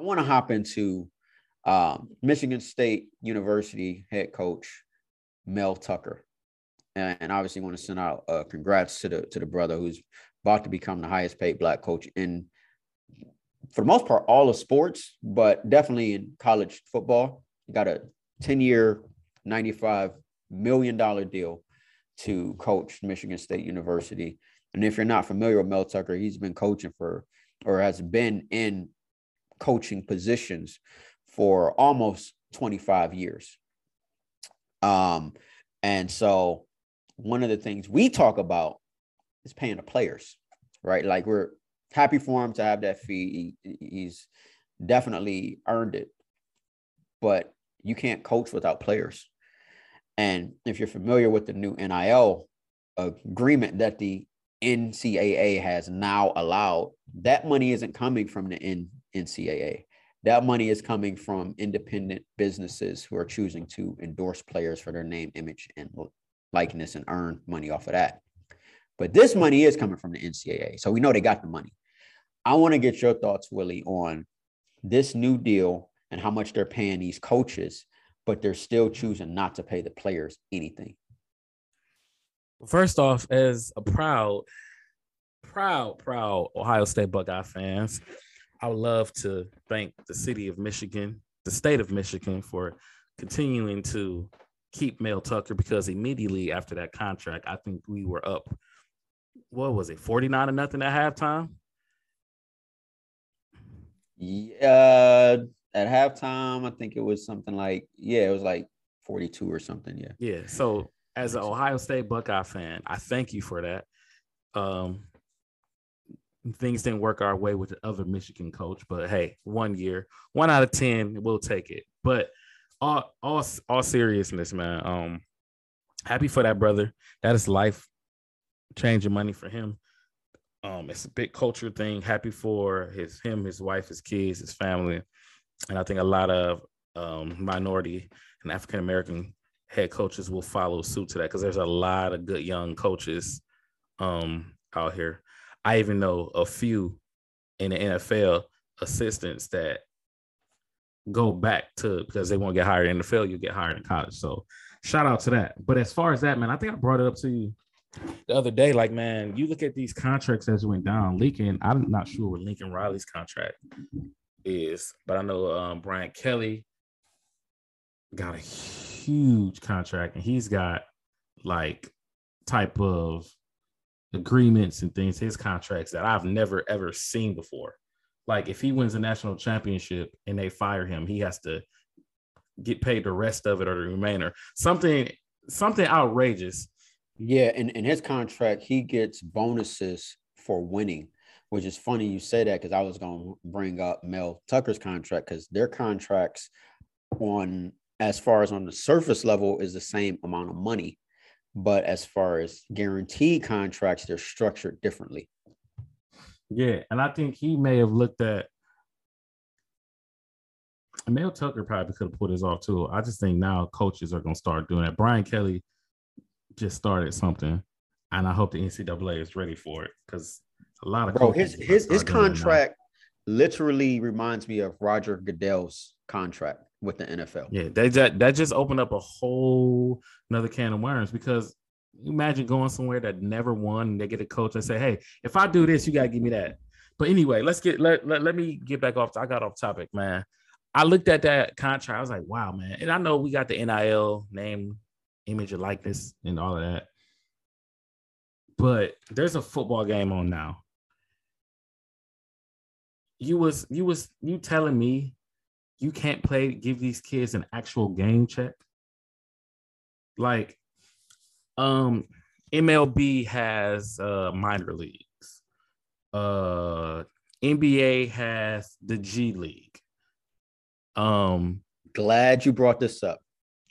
I want to hop into um, Michigan State University head coach Mel Tucker, and, and obviously want to send out uh, congrats to the to the brother who's about to become the highest paid black coach in, for the most part, all of sports, but definitely in college football. He got a ten year, ninety five million dollar deal to coach Michigan State University. And if you're not familiar with Mel Tucker, he's been coaching for or has been in coaching positions for almost 25 years. Um, and so one of the things we talk about is paying the players, right? Like we're happy for him to have that fee. He, he's definitely earned it, but you can't coach without players. And if you're familiar with the new NIL agreement that the NCAA has now allowed, that money isn't coming from the NCAA. That money is coming from independent businesses who are choosing to endorse players for their name, image, and likeness and earn money off of that. But this money is coming from the NCAA. So we know they got the money. I want to get your thoughts, Willie, on this new deal and how much they're paying these coaches, but they're still choosing not to pay the players anything. First off, as a proud, proud, proud Ohio State Buckeye fans, I would love to thank the city of Michigan, the state of Michigan for continuing to keep Mel Tucker because immediately after that contract, I think we were up, what was it, 49 to nothing at halftime? Yeah, at halftime, I think it was something like, yeah, it was like 42 or something. Yeah. Yeah. So as an Ohio State Buckeye fan, I thank you for that. Um, things didn't work our way with the other Michigan coach, but hey, one year, one out of ten, we'll take it. But all all all seriousness, man. Um, happy for that brother. That is life changing money for him. Um, it's a big culture thing. Happy for his him, his wife, his kids, his family, and I think a lot of um, minority and African American head coaches will follow suit to that because there's a lot of good young coaches um, out here. I even know a few in the NFL assistants that go back to because they won't get hired in the NFL, you get hired in college. So shout out to that. But as far as that, man, I think I brought it up to you the other day. Like, man, you look at these contracts as went down. Lincoln, I'm not sure what Lincoln Riley's contract is, but I know um, Brian Kelly got a huge contract and he's got like type of agreements and things, his contracts that I've never ever seen before. Like if he wins a national championship and they fire him, he has to get paid the rest of it or the remainder. Something something outrageous. Yeah, and in his contract, he gets bonuses for winning, which is funny you say that because I was going to bring up Mel Tucker's contract because their contracts on as far as on the surface level is the same amount of money but as far as guaranteed contracts, they're structured differently. Yeah, and I think he may have looked at Mel Tucker probably could have put this off too. I just think now coaches are gonna start doing that. Brian Kelly just started something, and I hope the NCAA is ready for it because a lot of bro his his his contract literally reminds me of Roger Goodell's contract with the NFL. Yeah, they just, that just opened up a whole another can of worms because imagine going somewhere that never won and they get a coach and say, "Hey, if I do this, you gotta give me that." But anyway, let's get let, let, let me get back off. I got off topic, man. I looked at that contract. I was like, "Wow, man!" And I know we got the NIL name, image, and likeness, and all of that. But there's a football game on now. You was you was you telling me you can't play, give these kids an actual game check. Like, um, MLB has uh minor leagues. Uh NBA has the G League. Um glad you brought this up.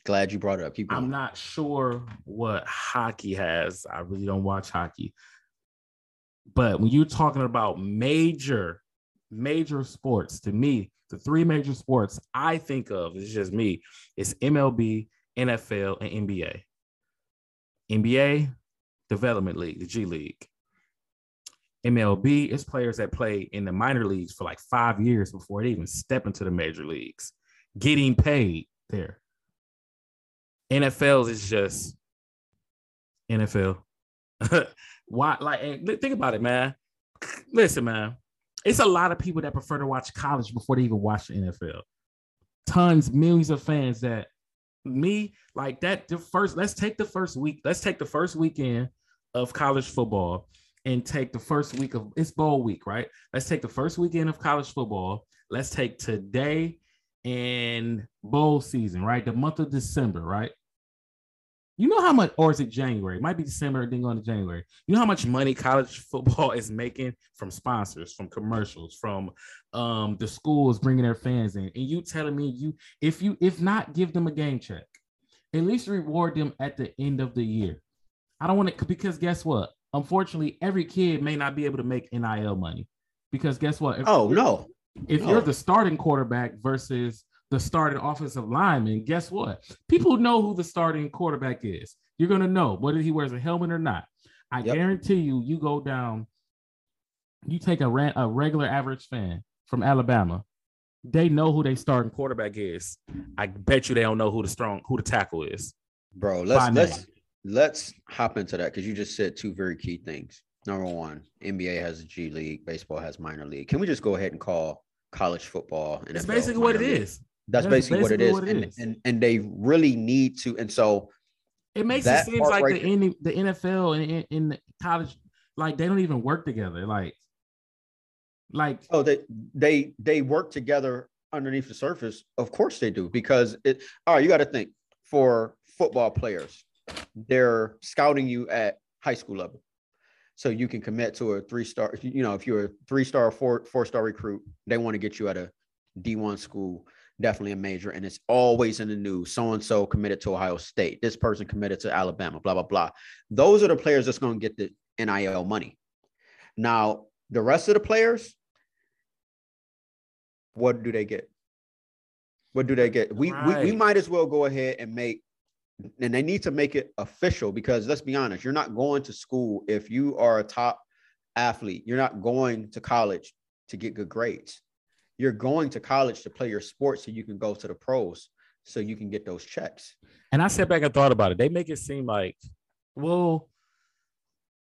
Glad you brought it up. Keep I'm not sure what hockey has. I really don't watch hockey. But when you're talking about major, major sports, to me, the three major sports I think of, it's just me, it's MLB, NFL, and NBA. NBA, Development League, the G League. MLB, it's players that play in the minor leagues for like five years before they even step into the major leagues, getting paid there. NFL is just NFL. Why? Like, think about it, man. Listen, man. It's a lot of people that prefer to watch college before they even watch the NFL. Tons, millions of fans that me like that. The first, let's take the first week. Let's take the first weekend of college football and take the first week of it's bowl week, right? Let's take the first weekend of college football. Let's take today and bowl season, right? The month of December, right? You know how much, or is it January? It might be December, then going to January. You know how much money college football is making from sponsors, from commercials, from um, the schools bringing their fans in, and you telling me you, if you, if not, give them a game check, at least reward them at the end of the year. I don't want to because guess what? Unfortunately, every kid may not be able to make NIL money because guess what? If, oh no! If no. you're the starting quarterback versus the starting offensive lineman, guess what? People know who the starting quarterback is. You're gonna know whether he wears a helmet or not. I yep. guarantee you, you go down, you take a, ran, a regular average fan from Alabama, they know who their starting quarterback is. I bet you they don't know who the strong who the tackle is. Bro, let's let's let's hop into that because you just said two very key things. Number one, NBA has a G League, baseball has minor league. Can we just go ahead and call college football? That's basically what it league? is. That's, That's basically, basically, what it is. What it and, is. And, and they really need to. And so it makes it seem like right the the NFL and in, college, like they don't even work together. Like, like oh, they they they work together underneath the surface. Of course they do, because it. All right, you got to think for football players, they're scouting you at high school level, so you can commit to a three star. You know, if you're a three star, four four star recruit, they want to get you at a D one school definitely a major, and it's always in the news. So and so committed to Ohio State. This person committed to Alabama. Blah blah blah. Those are the players that's going to get the NIL money. Now, the rest of the players, what do they get? What do they get? We, right. we we might as well go ahead and make and they need to make it official because let's be honest, you're not going to school if you are a top athlete. You're not going to college to get good grades you're going to college to play your sport so you can go to the pros so you can get those checks. And I sat back and thought about it. They make it seem like, well,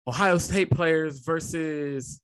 Ohio State players versus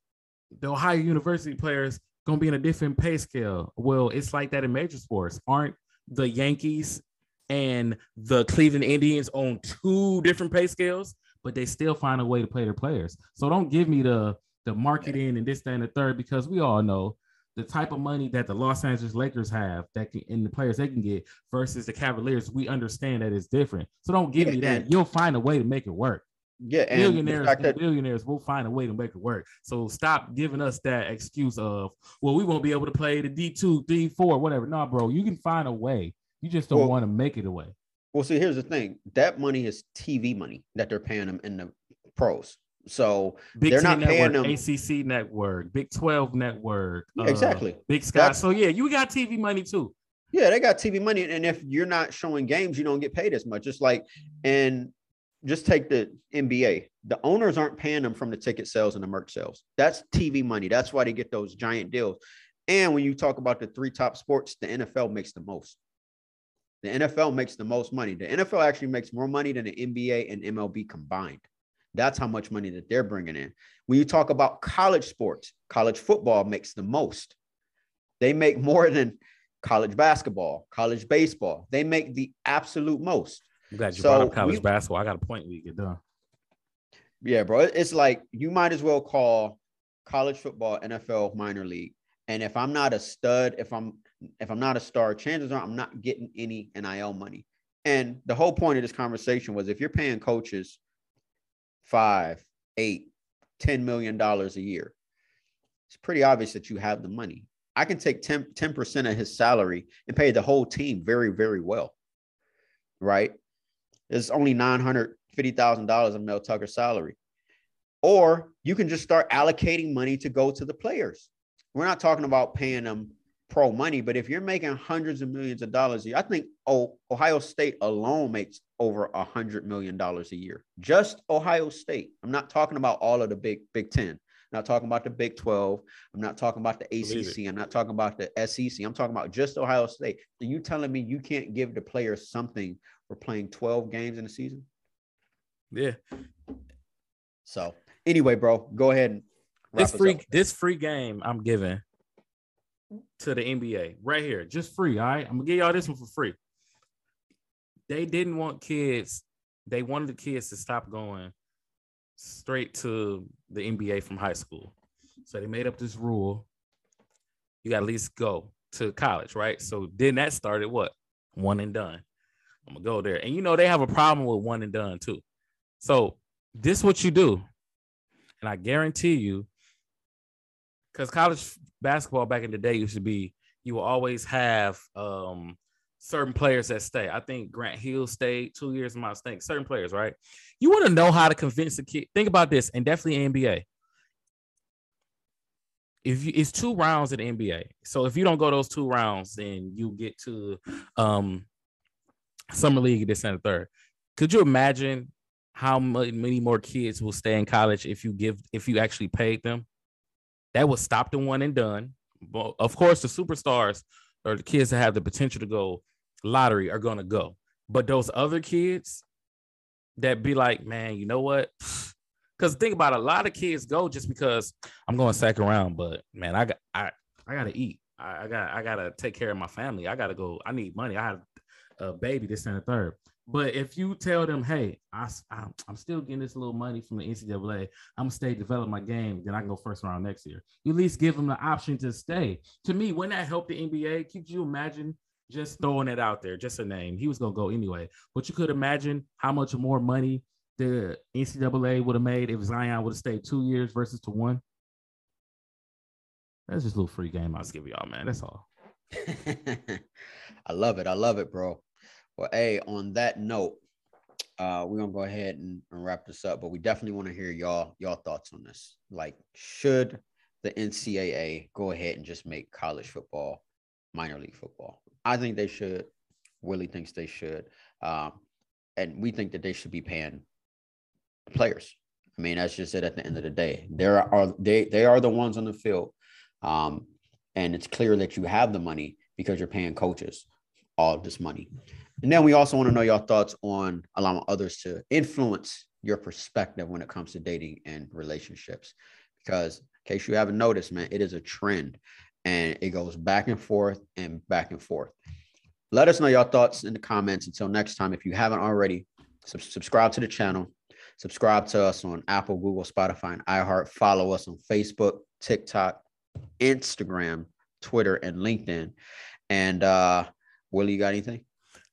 the Ohio University players to be in a different pay scale. Well, it's like that in major sports. Aren't the Yankees and the Cleveland Indians on two different pay scales, but they still find a way to play their players. So don't give me the the marketing and this, that, and the third, because we all know the type of money that the Los Angeles Lakers have that can, and the players they can get versus the Cavaliers, we understand that it's different. So don't give yeah, me that. You'll find a way to make it work. Yeah, millionaires, that- billionaires will find a way to make it work. So stop giving us that excuse of, well, we won't be able to play the D two, D four, whatever. No, bro, you can find a way. You just don't well, want to make it away. Well, see, here's the thing: that money is TV money that they're paying them in the pros. So Big they're not network, paying them ACC network, Big 12 network, uh, exactly. Big Sky. That's, so yeah, you got TV money too. Yeah, they got TV money, and if you're not showing games, you don't get paid as much. It's like, and just take the NBA. The owners aren't paying them from the ticket sales and the merch sales. That's TV money. That's why they get those giant deals. And when you talk about the three top sports, the NFL makes the most. The NFL makes the most money. The NFL actually makes more money than the NBA and MLB combined. That's how much money that they're bringing in. When you talk about college sports, college football makes the most. They make more than college basketball, college baseball. They make the absolute most. I'm glad you so brought up college we, basketball. I got a point we get done. Yeah, bro. It's like you might as well call college football NFL minor league. And if I'm not a stud, if I'm if I'm not a star, chances are I'm not getting any NIL money. And the whole point of this conversation was if you're paying coaches five, eight, ten million dollars a year. It's pretty obvious that you have the money. I can take 10, percent of his salary and pay the whole team very, very well. Right? It's only $950,000 of Mel Tucker's salary. Or you can just start allocating money to go to the players. We're not talking about paying them pro money, but if you're making hundreds of millions of dollars a year, I think oh, Ohio State alone makes over a hundred million dollars a year. Just Ohio State. I'm not talking about all of the big Big Ten. I'm not talking about the Big 12. I'm not talking about the ACC. I'm not talking about the SEC. I'm talking about just Ohio State. Are you telling me you can't give the players something for playing 12 games in a season? Yeah. So anyway, bro, go ahead and this free this free game I'm giving to the NBA right here, just free. All right, I'm gonna give y'all this one for free. They didn't want kids. They wanted the kids to stop going straight to the NBA from high school. So they made up this rule. You got to at least go to college, right? So then that started what? One and done. I'm gonna go there. And you know, they have a problem with one and done too. So this what you do. And I guarantee you, because college basketball back in the day used to be you will always have um certain players that stay. I think Grant Hill stayed two years in my state. Certain players, right? You want to know how to convince a kid. Think about this, and definitely NBA. If you, it's two rounds in NBA, so if you don't go those two rounds, then you get to um summer league this and the third. Could you imagine how many more kids will stay in college if you give if you actually paid them? That would stop the one and done. But of course, the superstars or the kids that have the potential to go lottery are going to go. But those other kids that be like, man, you know what? Because think about it, a lot of kids go just because I'm going second round, but man, I got I I gotta eat. I, I got I gotta take care of my family. I gotta go. I need money. I have a baby this and the third. But if you tell them, hey, I, I, am still getting this little money from the NCAA, I'm gonna stay develop my game, then I can go first round next year. You at least give them the option to stay. To me, wouldn't that help the NBA? Could you imagine just throwing it out there, just a name. He was gonna go anyway. But you could imagine how much more money the NCAA would have made if Zion would have stayed two years versus to one. That's just a little free game I was giving y'all, man. That's all. I love it. I love it, bro. Well, hey, on that note, uh, we're gonna go ahead and, and wrap this up, but we definitely want to hear y'all y'all thoughts on this. Like, should the NCAA go ahead and just make college football minor league football? I think they should. Willie thinks they should. Um, and we think that they should be paying players. I mean, that's just it at the end of the day. There are they they are the ones on the field. Um, and it's clear that you have the money because you're paying coaches all this money. And then we also want to know your thoughts on allowing others to influence your perspective when it comes to dating and relationships. Because in case you haven't noticed, man, it is a trend and it goes back and forth and back and forth. Let us know your thoughts in the comments. Until next time, if you haven't already, sub- subscribe to the channel, subscribe to us on Apple, Google, Spotify, and iHeart. Follow us on Facebook, TikTok, Instagram, Twitter, and LinkedIn. And uh, Willie, you got anything?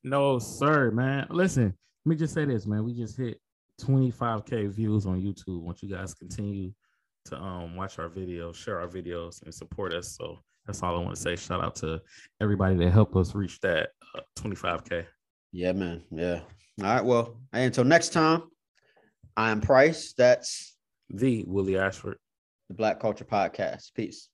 No, sir, man. Listen, let me just say this, man. We just hit 25k views on YouTube. Want you guys continue to um watch our videos, share our videos, and support us. So that's all I want to say. Shout out to everybody that helped us reach that uh, 25k. Yeah, man. Yeah. All right. Well, until next time, I am Price. That's the Willie Ashford, the Black Culture Podcast. Peace.